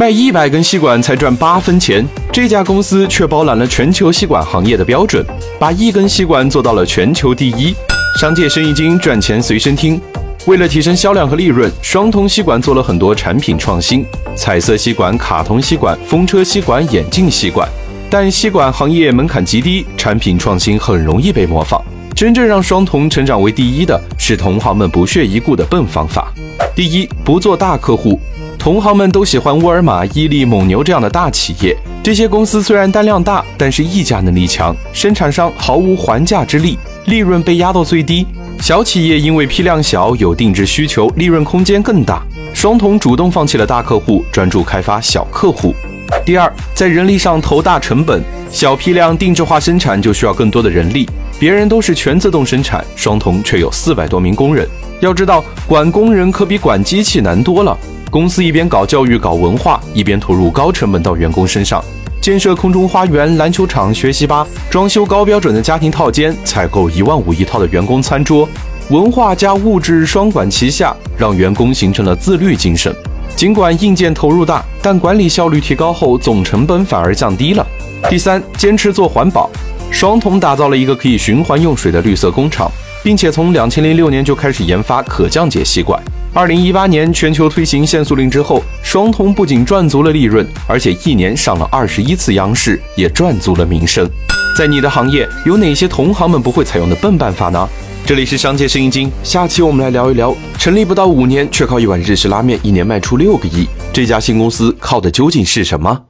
卖一百根吸管才赚八分钱，这家公司却包揽了全球吸管行业的标准，把一根吸管做到了全球第一。商界生意经，赚钱随身听。为了提升销量和利润，双瞳吸管做了很多产品创新：彩色吸管、卡通吸管、风车吸管、眼镜吸管。但吸管行业门槛极低，产品创新很容易被模仿。真正让双瞳成长为第一的是同行们不屑一顾的笨方法。第一，不做大客户。同行们都喜欢沃尔玛、伊利、蒙牛这样的大企业。这些公司虽然单量大，但是议价能力强，生产商毫无还价之力，利润被压到最低。小企业因为批量小，有定制需求，利润空间更大。双瞳主动放弃了大客户，专注开发小客户。第二，在人力上投大成本，小批量定制化生产就需要更多的人力。别人都是全自动生产，双瞳却有四百多名工人。要知道，管工人可比管机器难多了。公司一边搞教育、搞文化，一边投入高成本到员工身上，建设空中花园、篮球场、学习吧，装修高标准的家庭套间，采购一万五一套的员工餐桌，文化加物质双管齐下，让员工形成了自律精神。尽管硬件投入大，但管理效率提高后，总成本反而降低了。第三，坚持做环保，双桶打造了一个可以循环用水的绿色工厂，并且从两千零六年就开始研发可降解吸管。二零一八年全球推行限塑令之后，双通不仅赚足了利润，而且一年上了二十一次央视，也赚足了名声。在你的行业，有哪些同行们不会采用的笨办法呢？这里是商界生意经，下期我们来聊一聊，成立不到五年却靠一碗日式拉面一年卖出六个亿，这家新公司靠的究竟是什么？